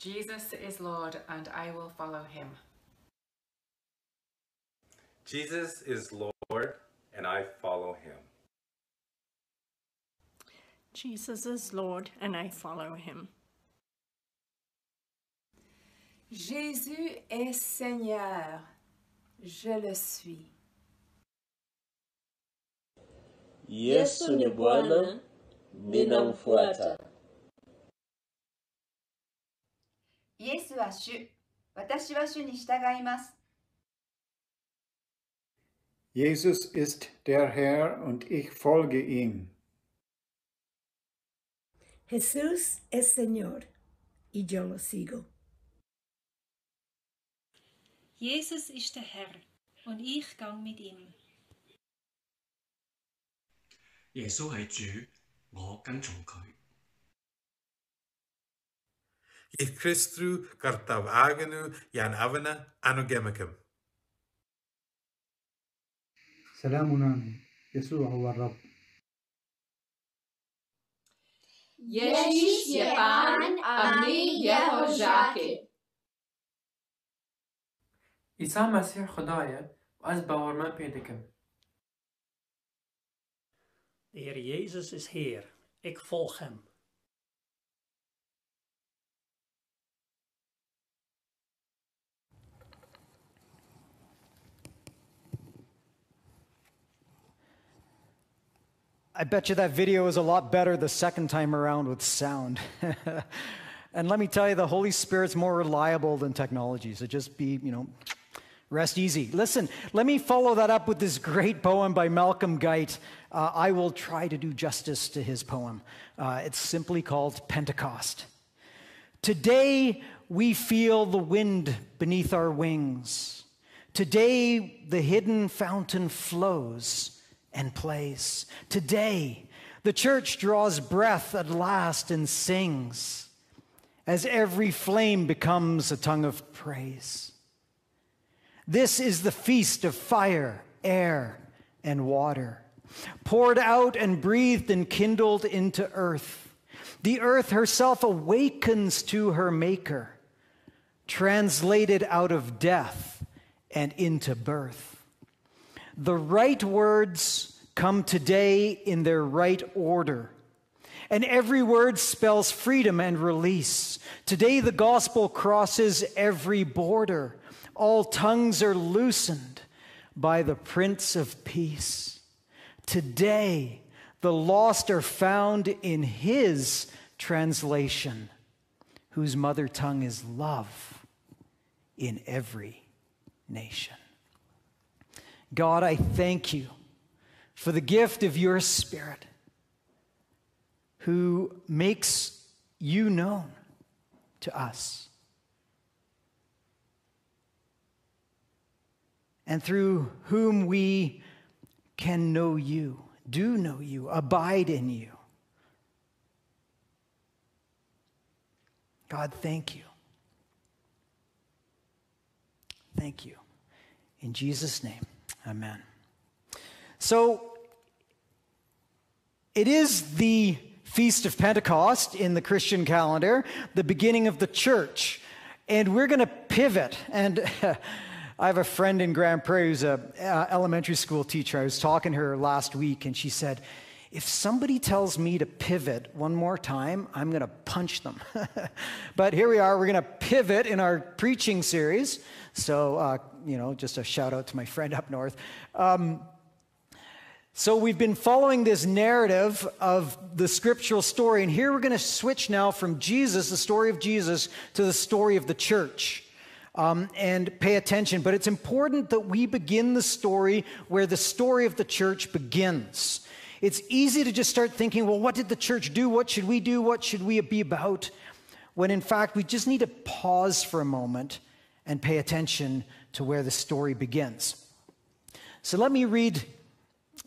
Jesus is Lord, and I will follow him. Jesus is Lord, and I follow him. Jesus is Lord, and I follow him. Jésus est Seigneur, je le suis. Yesu ni Bwana, ninamfuata. イエスは主、私は主に従います。 Jesus ist der Herr und ich folge ihm. Jesús es Señor y yo lo sigo. Jesus ist der Herr und ich gang mit ihm. 耶穌係主，我跟從佢。 Ich Christu kartav agenu yan avana anugemicum. سلامنا يسوع هو الرب Ježíš je pán a my jeho žáky. عیسی مسیح خدایه و از باورمند پیدا کن. De Heer Jezus is Heer. Ik volg Hem. I bet you that video is a lot better the second time around with sound. and let me tell you, the Holy Spirit's more reliable than technology. So just be, you know, rest easy. Listen, let me follow that up with this great poem by Malcolm Guite. Uh, I will try to do justice to his poem. Uh, it's simply called Pentecost. Today, we feel the wind beneath our wings. Today, the hidden fountain flows and plays. Today, the church draws breath at last and sings as every flame becomes a tongue of praise. This is the feast of fire, air, and water, poured out and breathed and kindled into earth. The earth herself awakens to her Maker, translated out of death and into birth. The right words come today in their right order. And every word spells freedom and release. Today, the gospel crosses every border. All tongues are loosened by the Prince of Peace. Today, the lost are found in his translation, whose mother tongue is love in every nation. God, I thank you for the gift of your Spirit who makes you known to us. And through whom we can know you, do know you, abide in you. God, thank you. Thank you. In Jesus' name. Amen. So, it is the Feast of Pentecost in the Christian calendar, the beginning of the church. And we're going to pivot. And I have a friend in Grand Prairie who's an uh, elementary school teacher. I was talking to her last week, and she said, if somebody tells me to pivot one more time, I'm going to punch them. but here we are. We're going to pivot in our preaching series. So, uh, you know, just a shout out to my friend up north. Um, so, we've been following this narrative of the scriptural story, and here we're going to switch now from Jesus, the story of Jesus, to the story of the church. Um, and pay attention, but it's important that we begin the story where the story of the church begins. It's easy to just start thinking, well, what did the church do? What should we do? What should we be about? When in fact, we just need to pause for a moment and pay attention to where the story begins. So let me read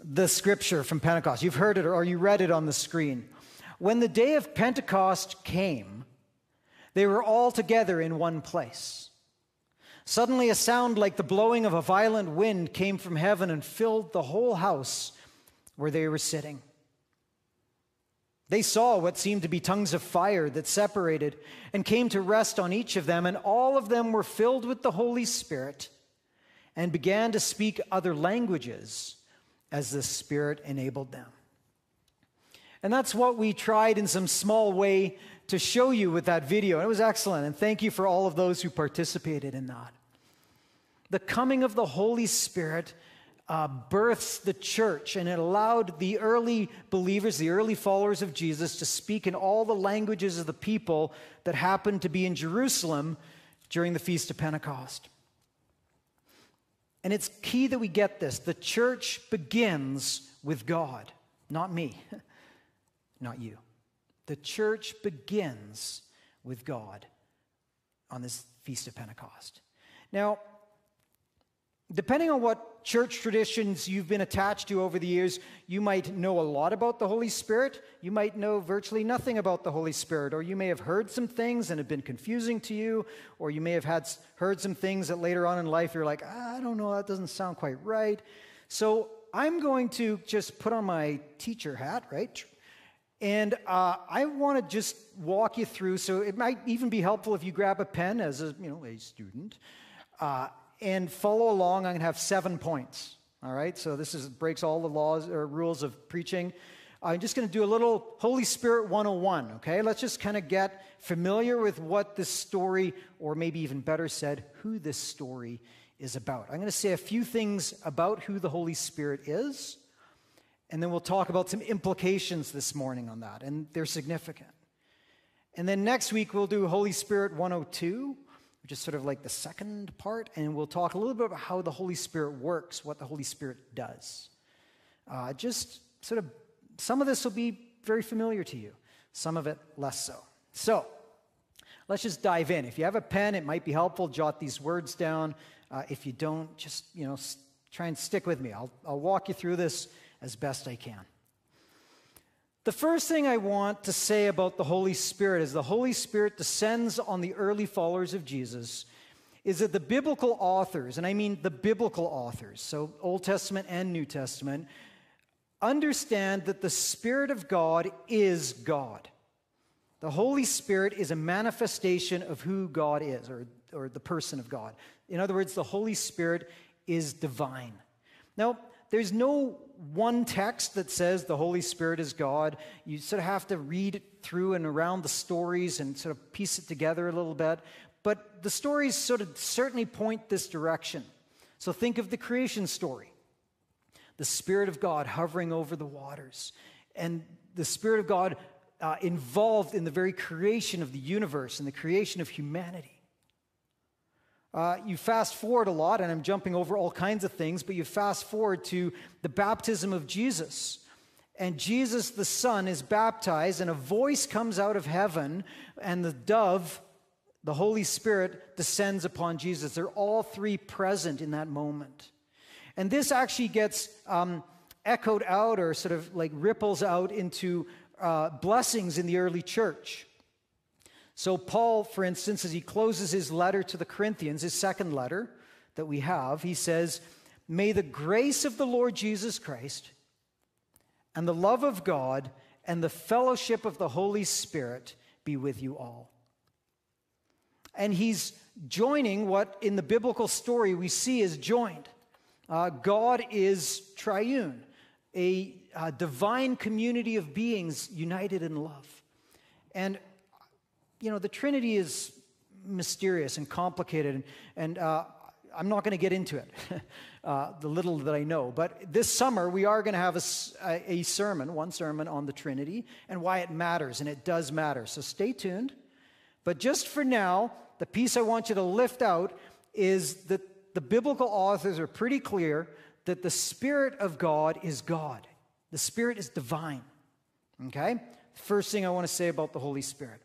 the scripture from Pentecost. You've heard it or you read it on the screen. When the day of Pentecost came, they were all together in one place. Suddenly, a sound like the blowing of a violent wind came from heaven and filled the whole house where they were sitting. They saw what seemed to be tongues of fire that separated and came to rest on each of them, and all of them were filled with the Holy Spirit and began to speak other languages as the Spirit enabled them. And that's what we tried in some small way to show you with that video. And it was excellent. And thank you for all of those who participated in that. The coming of the Holy Spirit uh, births the church, and it allowed the early believers, the early followers of Jesus, to speak in all the languages of the people that happened to be in Jerusalem during the Feast of Pentecost. And it's key that we get this. The church begins with God, not me, not you. The church begins with God on this Feast of Pentecost. Now, depending on what church traditions you've been attached to over the years, you might know a lot about the Holy Spirit. You might know virtually nothing about the Holy Spirit, or you may have heard some things and have been confusing to you, or you may have had heard some things that later on in life you're like, ah, I don't know, that doesn't sound quite right. So I'm going to just put on my teacher hat, right? And uh, I want to just walk you through. So it might even be helpful if you grab a pen as a you know a student. Uh, and follow along. I'm going to have seven points. All right, so this is breaks all the laws or rules of preaching. I'm just going to do a little Holy Spirit 101, okay? Let's just kind of get familiar with what this story, or maybe even better said, who this story is about. I'm going to say a few things about who the Holy Spirit is, and then we'll talk about some implications this morning on that, and they're significant. And then next week, we'll do Holy Spirit 102, which is sort of like the second part, and we'll talk a little bit about how the Holy Spirit works, what the Holy Spirit does. Uh, just sort of, some of this will be very familiar to you, some of it less so. So, let's just dive in. If you have a pen, it might be helpful. Jot these words down. Uh, if you don't, just you know, try and stick with me. I'll, I'll walk you through this as best I can. The first thing I want to say about the Holy Spirit as the Holy Spirit descends on the early followers of Jesus is that the biblical authors, and I mean the biblical authors, so Old Testament and New Testament, understand that the Spirit of God is God. The Holy Spirit is a manifestation of who God is, or, or the person of God. In other words, the Holy Spirit is divine. Now, there's no one text that says the Holy Spirit is God. You sort of have to read through and around the stories and sort of piece it together a little bit. But the stories sort of certainly point this direction. So think of the creation story the Spirit of God hovering over the waters, and the Spirit of God uh, involved in the very creation of the universe and the creation of humanity. Uh, you fast forward a lot, and I'm jumping over all kinds of things, but you fast forward to the baptism of Jesus. And Jesus the Son is baptized, and a voice comes out of heaven, and the dove, the Holy Spirit, descends upon Jesus. They're all three present in that moment. And this actually gets um, echoed out or sort of like ripples out into uh, blessings in the early church. So, Paul, for instance, as he closes his letter to the Corinthians, his second letter that we have, he says, May the grace of the Lord Jesus Christ and the love of God and the fellowship of the Holy Spirit be with you all. And he's joining what in the biblical story we see is joined. Uh, God is triune, a, a divine community of beings united in love. And you know, the Trinity is mysterious and complicated, and, and uh, I'm not going to get into it, uh, the little that I know. But this summer, we are going to have a, a, sermon, one sermon on the Trinity and why it matters, and it does matter. So stay tuned. But just for now, the piece I want you to lift out is that the biblical authors are pretty clear that the Spirit of God is God, the Spirit is divine. Okay? First thing I want to say about the Holy Spirit.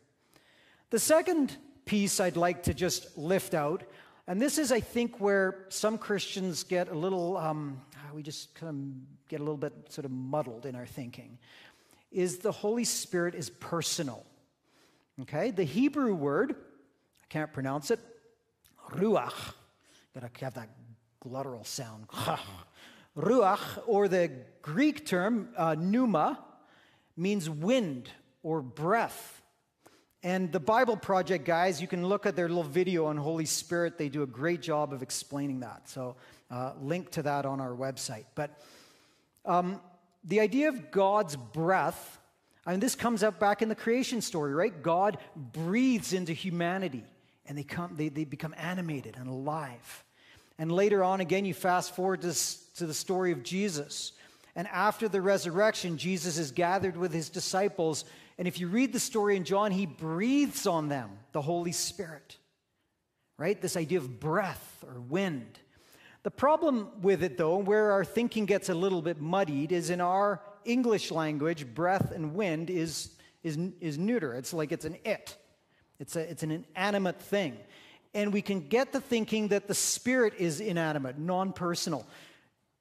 The second piece I'd like to just lift out, and this is, I think, where some Christians get a little, um, we just kind of get a little bit sort of muddled in our thinking, is the Holy Spirit is personal. Okay? The Hebrew word, I can't pronounce it, ruach, gotta have that glottal sound. ruach, or the Greek term, uh, pneuma, means wind or breath. And the Bible Project guys, you can look at their little video on Holy Spirit. They do a great job of explaining that. So, uh, link to that on our website. But um, the idea of God's breath, I mean, this comes up back in the creation story, right? God breathes into humanity and they, come, they, they become animated and alive. And later on, again, you fast forward to, to the story of Jesus. And after the resurrection, Jesus is gathered with his disciples. And if you read the story in John, he breathes on them the Holy Spirit, right? This idea of breath or wind. The problem with it, though, where our thinking gets a little bit muddied, is in our English language, breath and wind is, is, is neuter. It's like it's an it, it's, a, it's an inanimate thing. And we can get the thinking that the spirit is inanimate, non personal,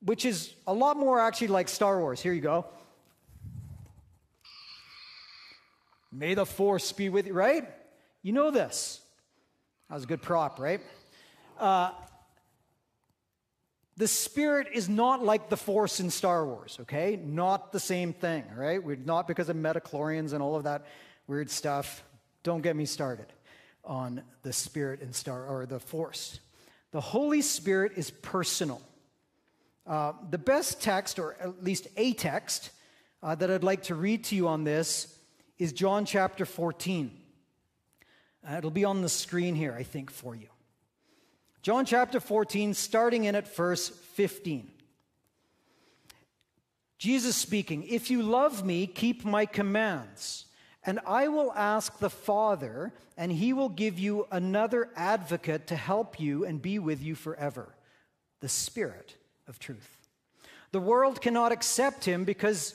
which is a lot more actually like Star Wars. Here you go. May the force be with you, right? You know this. That was a good prop, right? Uh, the Spirit is not like the Force in Star Wars, okay? Not the same thing, right? We're not because of midi-chlorians and all of that weird stuff. Don't get me started on the Spirit and Star or the Force. The Holy Spirit is personal. Uh, the best text, or at least a text, uh, that I'd like to read to you on this is John chapter 14. Uh, it'll be on the screen here, I think, for you. John chapter 14, starting in at verse 15. Jesus speaking, If you love me, keep my commands, and I will ask the Father, and he will give you another advocate to help you and be with you forever the Spirit of truth. The world cannot accept him because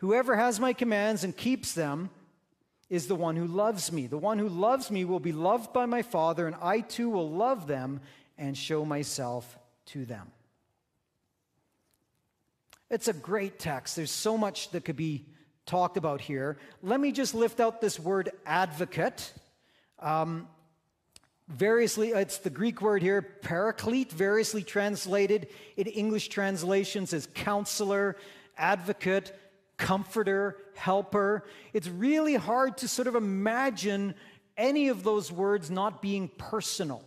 Whoever has my commands and keeps them is the one who loves me. The one who loves me will be loved by my Father, and I too will love them and show myself to them. It's a great text. There's so much that could be talked about here. Let me just lift out this word advocate. Um, variously, it's the Greek word here, paraclete, variously translated in English translations as counselor, advocate, comforter, helper. It's really hard to sort of imagine any of those words not being personal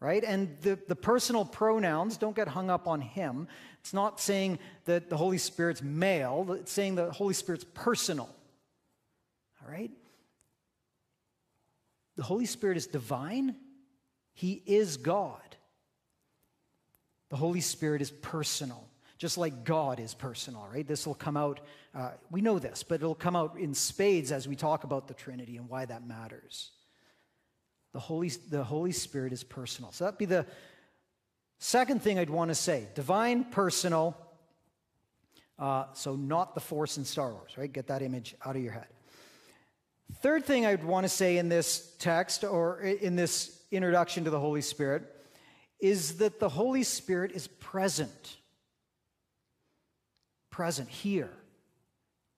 right? And the, the personal pronouns, don't get hung up on him. It's not saying that the Holy Spirit's male, it's saying the Holy Spirit's personal. All right? The Holy Spirit is divine, He is God. The Holy Spirit is personal, just like God is personal, right? This will come out, uh, we know this, but it'll come out in spades as we talk about the Trinity and why that matters. The Holy, the Holy Spirit is personal. So that'd be the second thing I'd want to say divine, personal. Uh, so not the Force in Star Wars, right? Get that image out of your head. Third thing I'd want to say in this text or in this introduction to the Holy Spirit is that the Holy Spirit is present. Present here,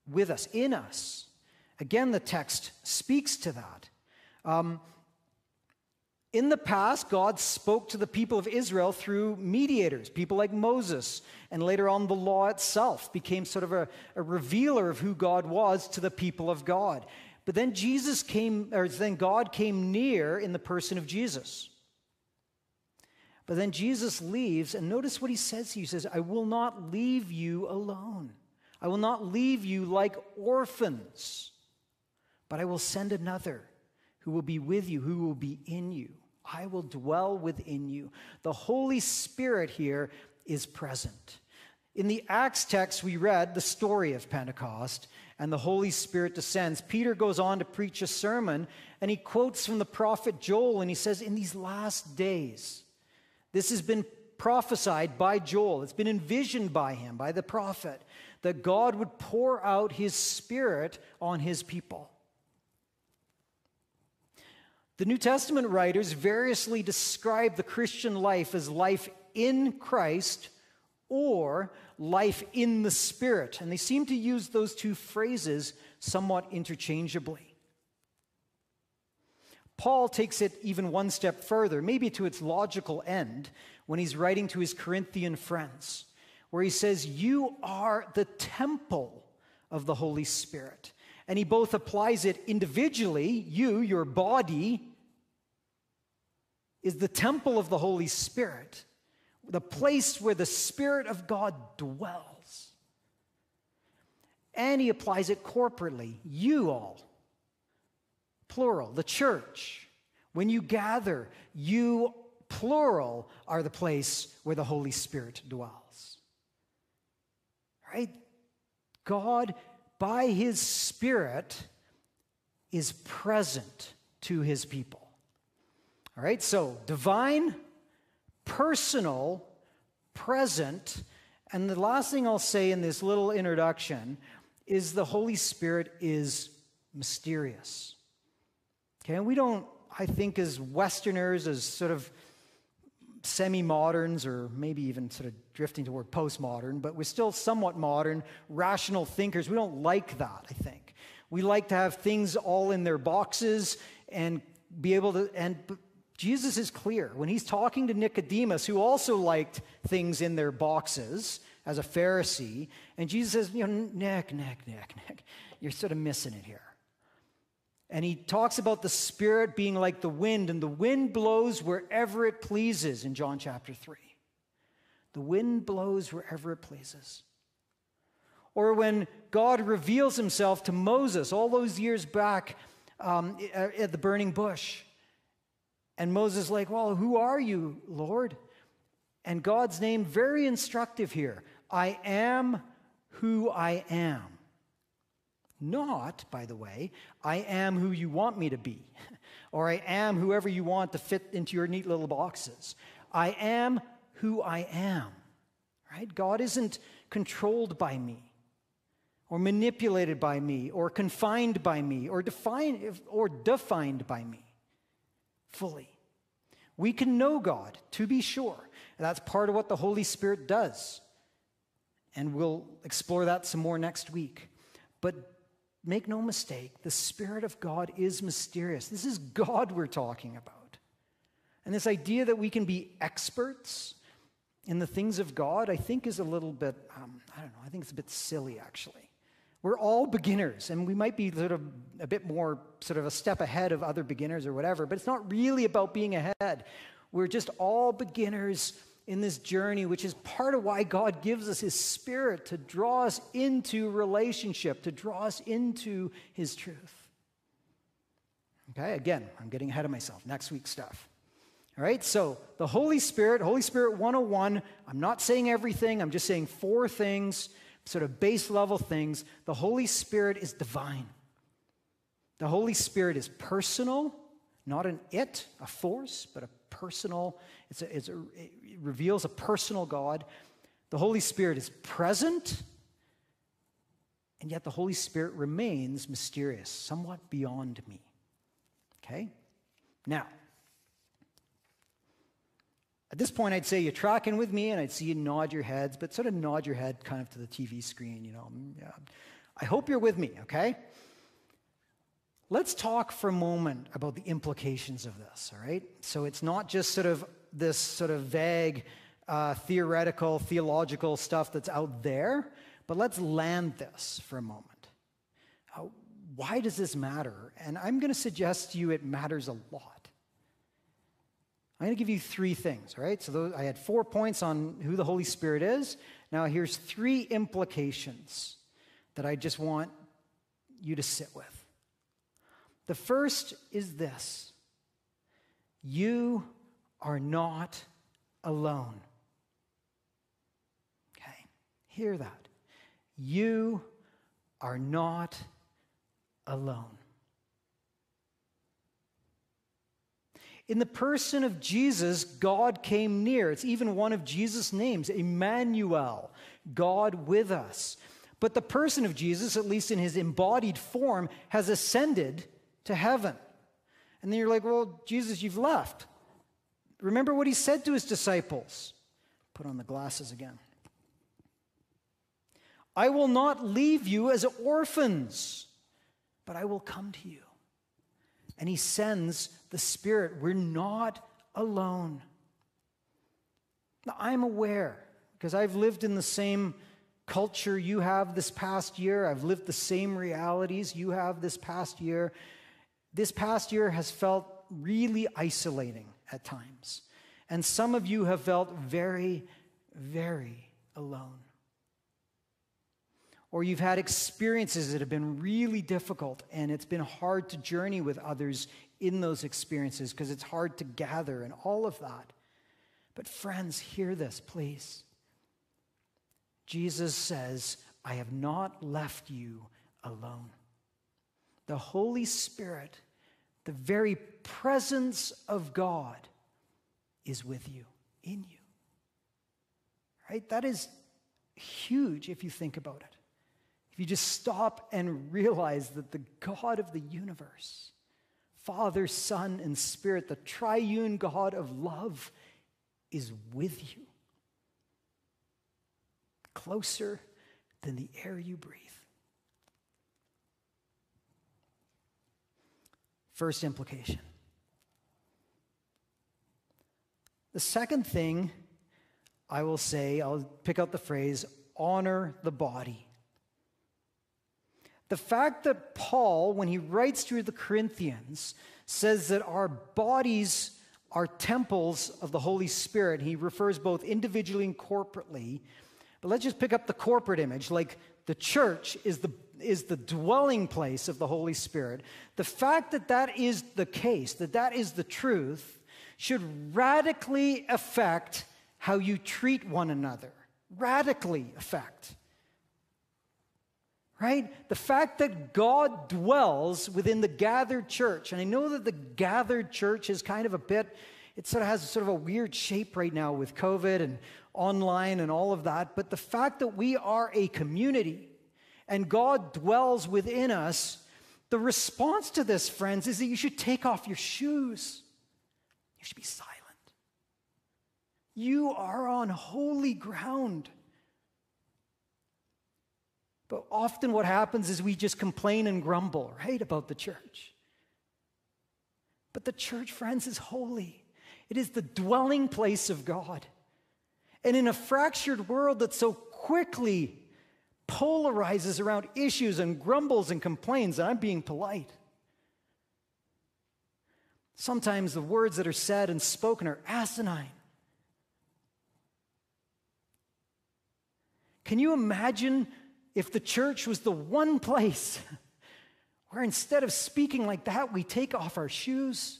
with us, in us. Again, the text speaks to that. Um, in the past, God spoke to the people of Israel through mediators, people like Moses, and later on, the law itself became sort of a, a, revealer of who God was to the people of God. But then Jesus came, or then God came near in the person of Jesus. But then Jesus leaves, and notice what he says. He says, I will not leave you alone. I will not leave you like orphans, but I will send another who will be with you, who will be in you. I will dwell within you. The Holy Spirit here is present. In the Acts text, we read the story of Pentecost and the Holy Spirit descends. Peter goes on to preach a sermon and he quotes from the prophet Joel and he says, In these last days, this has been prophesied by Joel, it's been envisioned by him, by the prophet, that God would pour out his Spirit on his people. The New Testament writers variously describe the Christian life as life in Christ or life in the Spirit, and they seem to use those two phrases somewhat interchangeably. Paul takes it even one step further, maybe to its logical end, when he's writing to his Corinthian friends, where he says, You are the temple of the Holy Spirit. And he both applies it individually, you, your body, is the temple of the Holy Spirit, the place where the Spirit of God dwells. And he applies it corporately, you all, plural, the church. When you gather, you, plural, are the place where the Holy Spirit dwells. Right? God, by his Spirit, is present to his people. All right, so divine, personal, present, and the last thing I'll say in this little introduction is the Holy Spirit is mysterious. Okay, and we don't, I think, as Westerners, as sort of semi moderns, or maybe even sort of drifting toward postmodern, but we're still somewhat modern, rational thinkers. We don't like that, I think. We like to have things all in their boxes and be able to, and Jesus is clear. When he's talking to Nicodemus, who also liked things in their boxes as a Pharisee, and Jesus says, You know, Nick, Nick, Nick, Nick, you're sort of missing it here. And he talks about the Spirit being like the wind, and the wind blows wherever it pleases in John chapter 3. The wind blows wherever it pleases. Or when God reveals himself to Moses all those years back um, at the burning bush. And Moses like, "Well, who are you, Lord?" And God's name very instructive here. I am who I am. Not, by the way, I am who you want me to be, or I am whoever you want to fit into your neat little boxes. I am who I am. Right? God isn't controlled by me or manipulated by me or confined by me or defined or defined by me fully. We can know God, to be sure. That's part of what the Holy Spirit does. And we'll explore that some more next week. But make no mistake, the Spirit of God is mysterious. This is God we're talking about. And this idea that we can be experts in the things of God, I think is a little bit, um, I don't know, I think it's a bit silly actually. We're all beginners, and we might be sort of a bit more sort of a step ahead of other beginners or whatever, but it's not really about being ahead. We're just all beginners in this journey, which is part of why God gives us His Spirit to draw us into relationship, to draw us into His truth. Okay, again, I'm getting ahead of myself. Next week's stuff. All right, so the Holy Spirit, Holy Spirit 101. I'm not saying everything, I'm just saying four things sort of base level things, the Holy Spirit is divine. The Holy Spirit is personal, not an it, a force, but a personal, it's a, it's a, it reveals a personal God. The Holy Spirit is present, and yet the Holy Spirit remains mysterious, somewhat beyond me. Okay? Now, at this point, I'd say you're tracking with me, and I'd see you nod your heads, but sort of nod your head kind of to the TV screen, you know. Mm, yeah. I hope you're with me, okay? Let's talk for a moment about the implications of this, all right? So it's not just sort of this sort of vague, uh, theoretical, theological stuff that's out there, but let's land this for a moment. Uh, why does this matter? And I'm going to suggest to you it matters a lot. I'm going to give you three things, all right? So those, I had four points on who the Holy Spirit is. Now, here's three implications that I just want you to sit with. The first is this you are not alone. Okay, hear that. You are not alone. In the person of Jesus, God came near. It's even one of Jesus' names, Emmanuel, God with us. But the person of Jesus, at least in his embodied form, has ascended to heaven. And then you're like, well, Jesus, you've left. Remember what he said to his disciples. Put on the glasses again. I will not leave you as orphans, but I will come to you. And he sends the Spirit. We're not alone. Now, I'm aware, because I've lived in the same culture you have this past year, I've lived the same realities you have this past year. This past year has felt really isolating at times. And some of you have felt very, very alone. Or you've had experiences that have been really difficult, and it's been hard to journey with others in those experiences because it's hard to gather and all of that. But, friends, hear this, please. Jesus says, I have not left you alone. The Holy Spirit, the very presence of God, is with you, in you. Right? That is huge if you think about it. If you just stop and realize that the God of the universe, Father, Son, and Spirit, the triune God of love, is with you. Closer than the air you breathe. First implication. The second thing I will say, I'll pick out the phrase honor the body. The fact that Paul, when he writes to the Corinthians, says that our bodies are temples of the Holy Spirit, he refers both individually and corporately. But let's just pick up the corporate image like the church is the is the dwelling place of the Holy Spirit. The fact that that is the case, that that is the truth, should radically affect how you treat one another. Radically affect. Right? The fact that God dwells within the gathered church, and I know that the gathered church is kind of a bit, it sort of has sort of a weird shape right now with COVID and online and all of that, but the fact that we are a community and God dwells within us, the response to this, friends, is that you should take off your shoes. You should be silent. You are on holy ground. But often what happens is we just complain and grumble, right, about the church. But the church, friends, is holy. It is the dwelling place of God. And in a fractured world that so quickly polarizes around issues and grumbles and complains, and I'm being polite. Sometimes the words that are said and spoken are asinine. Can you imagine if the church was the one place where instead of speaking like that, we take off our shoes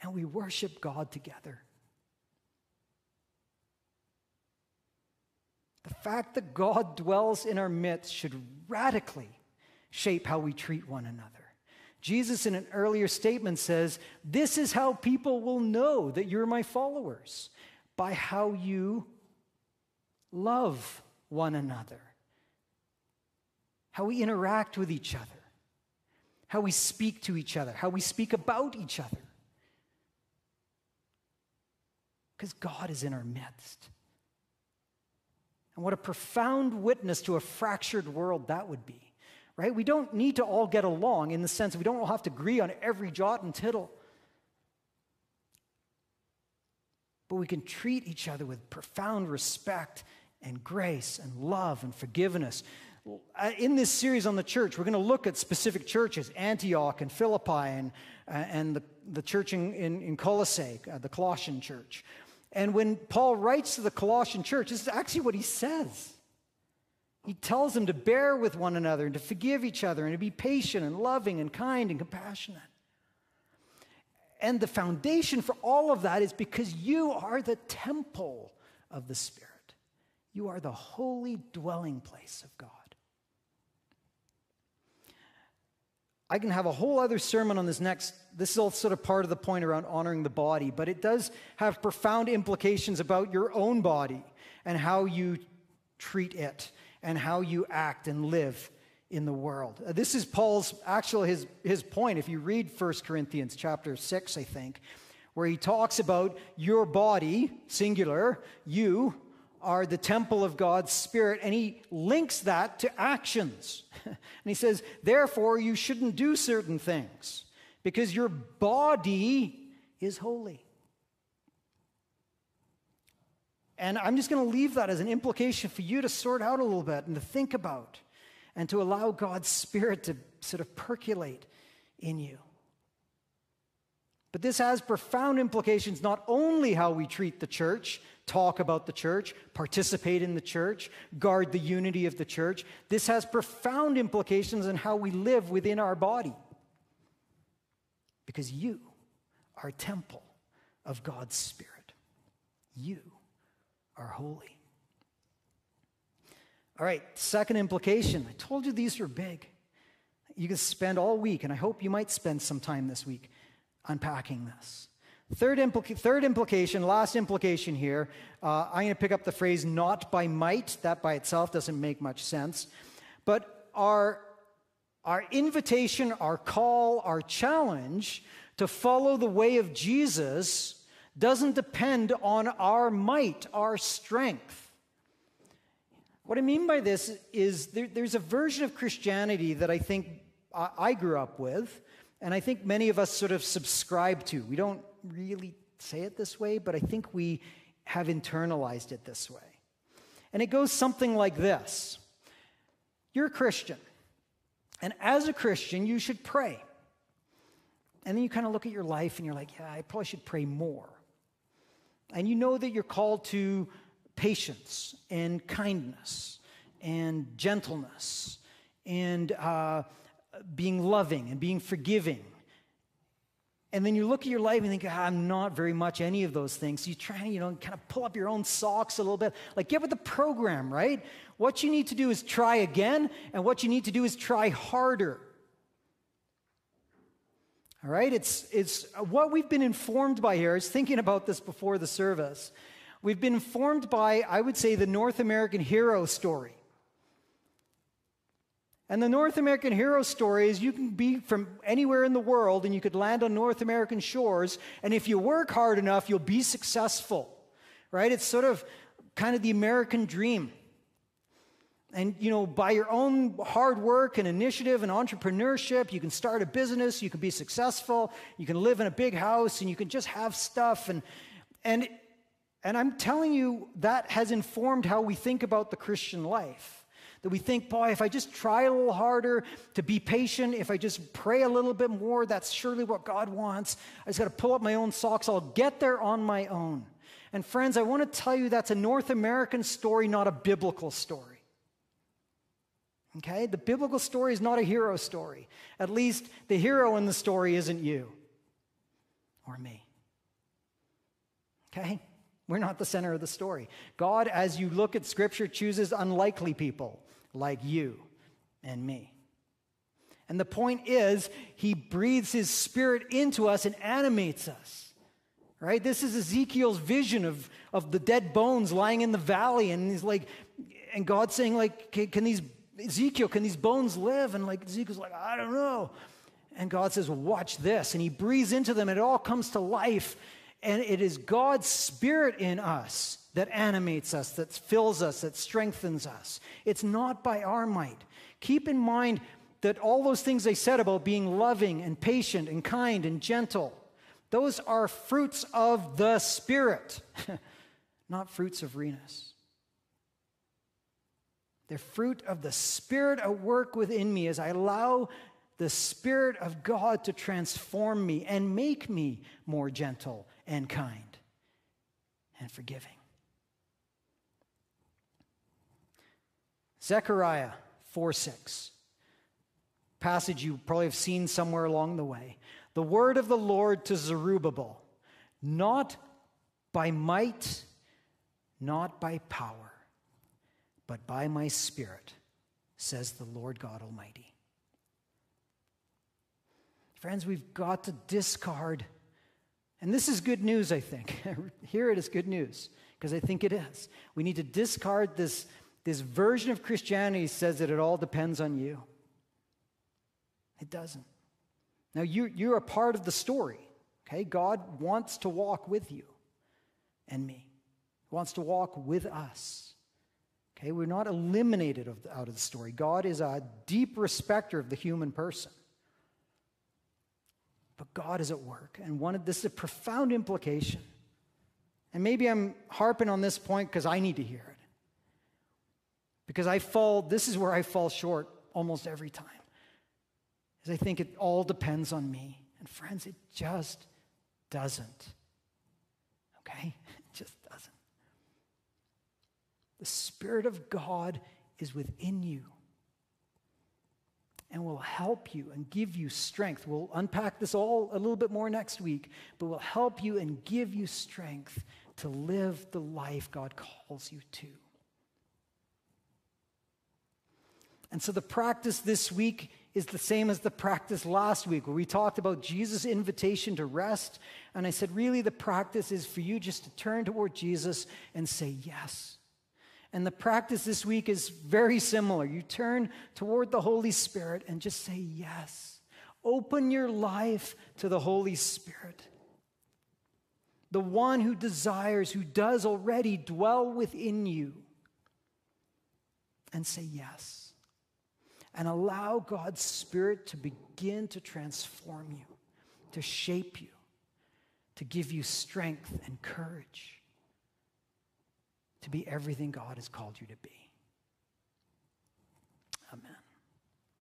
and we worship God together? The fact that God dwells in our midst should radically shape how we treat one another. Jesus, in an earlier statement, says, This is how people will know that you're my followers by how you love one another, how we interact with each other, how we speak to each other, how we speak about each other. Because God is in our midst. And what a profound witness to a fractured world that would be right? We don't need to all get along in the sense we don't all have to agree on every jot and tittle. But we can treat each other with profound respect and grace and love and forgiveness. Uh, in this series on the church, we're going to look at specific churches Antioch and Philippi and, uh, and the, the church in, in, in Colossae, uh, the Colossian church. And when Paul writes to the Colossian church, this is actually what he says. He tells them to bear with one another and to forgive each other and to be patient and loving and kind and compassionate. And the foundation for all of that is because you are the temple of the Spirit. You are the holy dwelling place of God. I can have a whole other sermon on this next. This is all sort of part of the point around honoring the body, but it does have profound implications about your own body and how you treat it and how you act and live in the world. Uh, This is Paul's actual his, his point. If you read 1 Corinthians chapter 6, I think, where he talks about your body, singular, you are the temple of God's Spirit, and he links that to actions. and he says, therefore, you shouldn't do certain things because your body is holy. And I'm just going to leave that as an implication for you to sort out a little bit and to think about and to allow God's Spirit to sort of percolate in you. But this has profound implications not only how we treat the church, talk about the church, participate in the church, guard the unity of the church. This has profound implications on how we live within our body. Because you are a temple of God's Spirit. You are holy. All right, second implication. I told you these were big. You can spend all week, and I hope you might spend some time this week unpacking this. Third, implica- third implication, last implication here, uh, I'm going to pick up the phrase not by might. That by itself doesn't make much sense. But our, our invitation, our call, our challenge to follow the way of Jesus doesn't depend on our might, our strength. What I mean by this is there, there's a version of Christianity that I think I, I grew up with, and I think many of us sort of subscribe to. We don't really say it this way, but I think we have internalized it this way. And it goes something like this You're a Christian, and as a Christian, you should pray. And then you kind of look at your life and you're like, yeah, I probably should pray more. And you know that you're called to patience and kindness and gentleness and uh, being loving and being forgiving. And then you look at your life and think, ah, I'm not very much any of those things. So you try to, you know, kind of pull up your own socks a little bit. Like, get with the program, right? What you need to do is try again, and what you need to do is try harder. All right? It's, it's what we've been informed by here. I was thinking about this before the service. We've been informed by, I would say, the North American hero story. And the North American hero story is you can be from anywhere in the world and you could land on North American shores, and if you work hard enough, you'll be successful. Right? It's sort of kind of the American dream. And, you know, by your own hard work and initiative and entrepreneurship, you can start a business, you can be successful, you can live in a big house, and you can just have stuff. And, and, and I'm telling you, that has informed how we think about the Christian life. That we think, boy, if I just try a little harder to be patient, if I just pray a little bit more, that's surely what God wants. I just got to pull up my own socks. I'll get there on my own. And friends, I want to tell you that's a North American story, not a biblical story. Okay? The biblical story is not a hero story. At least the hero in the story isn't you or me. Okay? We're not the center of the story. God, as you look at Scripture, chooses unlikely people like you and me. And the point is, He breathes His Spirit into us and animates us. Right? This is Ezekiel's vision of, of the dead bones lying in the valley. And he's like, and God's saying, like, can, can these Ezekiel, can these bones live? And like Ezekiel's like, I don't know. And God says, watch this. And he breathes into them, and it all comes to life. And it is God's Spirit in us that animates us, that fills us, that strengthens us. It's not by our might. Keep in mind that all those things they said about being loving and patient and kind and gentle, those are fruits of the Spirit, not fruits of Renus. They're fruit of the Spirit at work within me as I allow the Spirit of God to transform me and make me more gentle and kind and forgiving. Zechariah 4 6. Passage you probably have seen somewhere along the way. The word of the Lord to Zerubbabel, not by might, not by power, but by my spirit, says the Lord God Almighty. Friends, we've got to discard, and this is good news, I think. Here it is good news, because I think it is. We need to discard this, this version of Christianity says that it all depends on you. It doesn't. Now, you, you're a part of the story, okay? God wants to walk with you and me, He wants to walk with us. Okay, we're not eliminated of the, out of the story. God is a deep respecter of the human person. But God is at work. And one of this is a profound implication. And maybe I'm harping on this point because I need to hear it. Because I fall, this is where I fall short almost every time. Is I think it all depends on me. And friends, it just doesn't. Okay? It just doesn't. The Spirit of God is within you and will help you and give you strength. We'll unpack this all a little bit more next week, but will help you and give you strength to live the life God calls you to. And so the practice this week is the same as the practice last week, where we talked about Jesus' invitation to rest. And I said, really, the practice is for you just to turn toward Jesus and say yes. And the practice this week is very similar. You turn toward the Holy Spirit and just say yes. Open your life to the Holy Spirit. The one who desires, who does already dwell within you. And say yes. And allow God's Spirit to begin to transform you, to shape you, to give you strength and courage to be everything God has called you to be.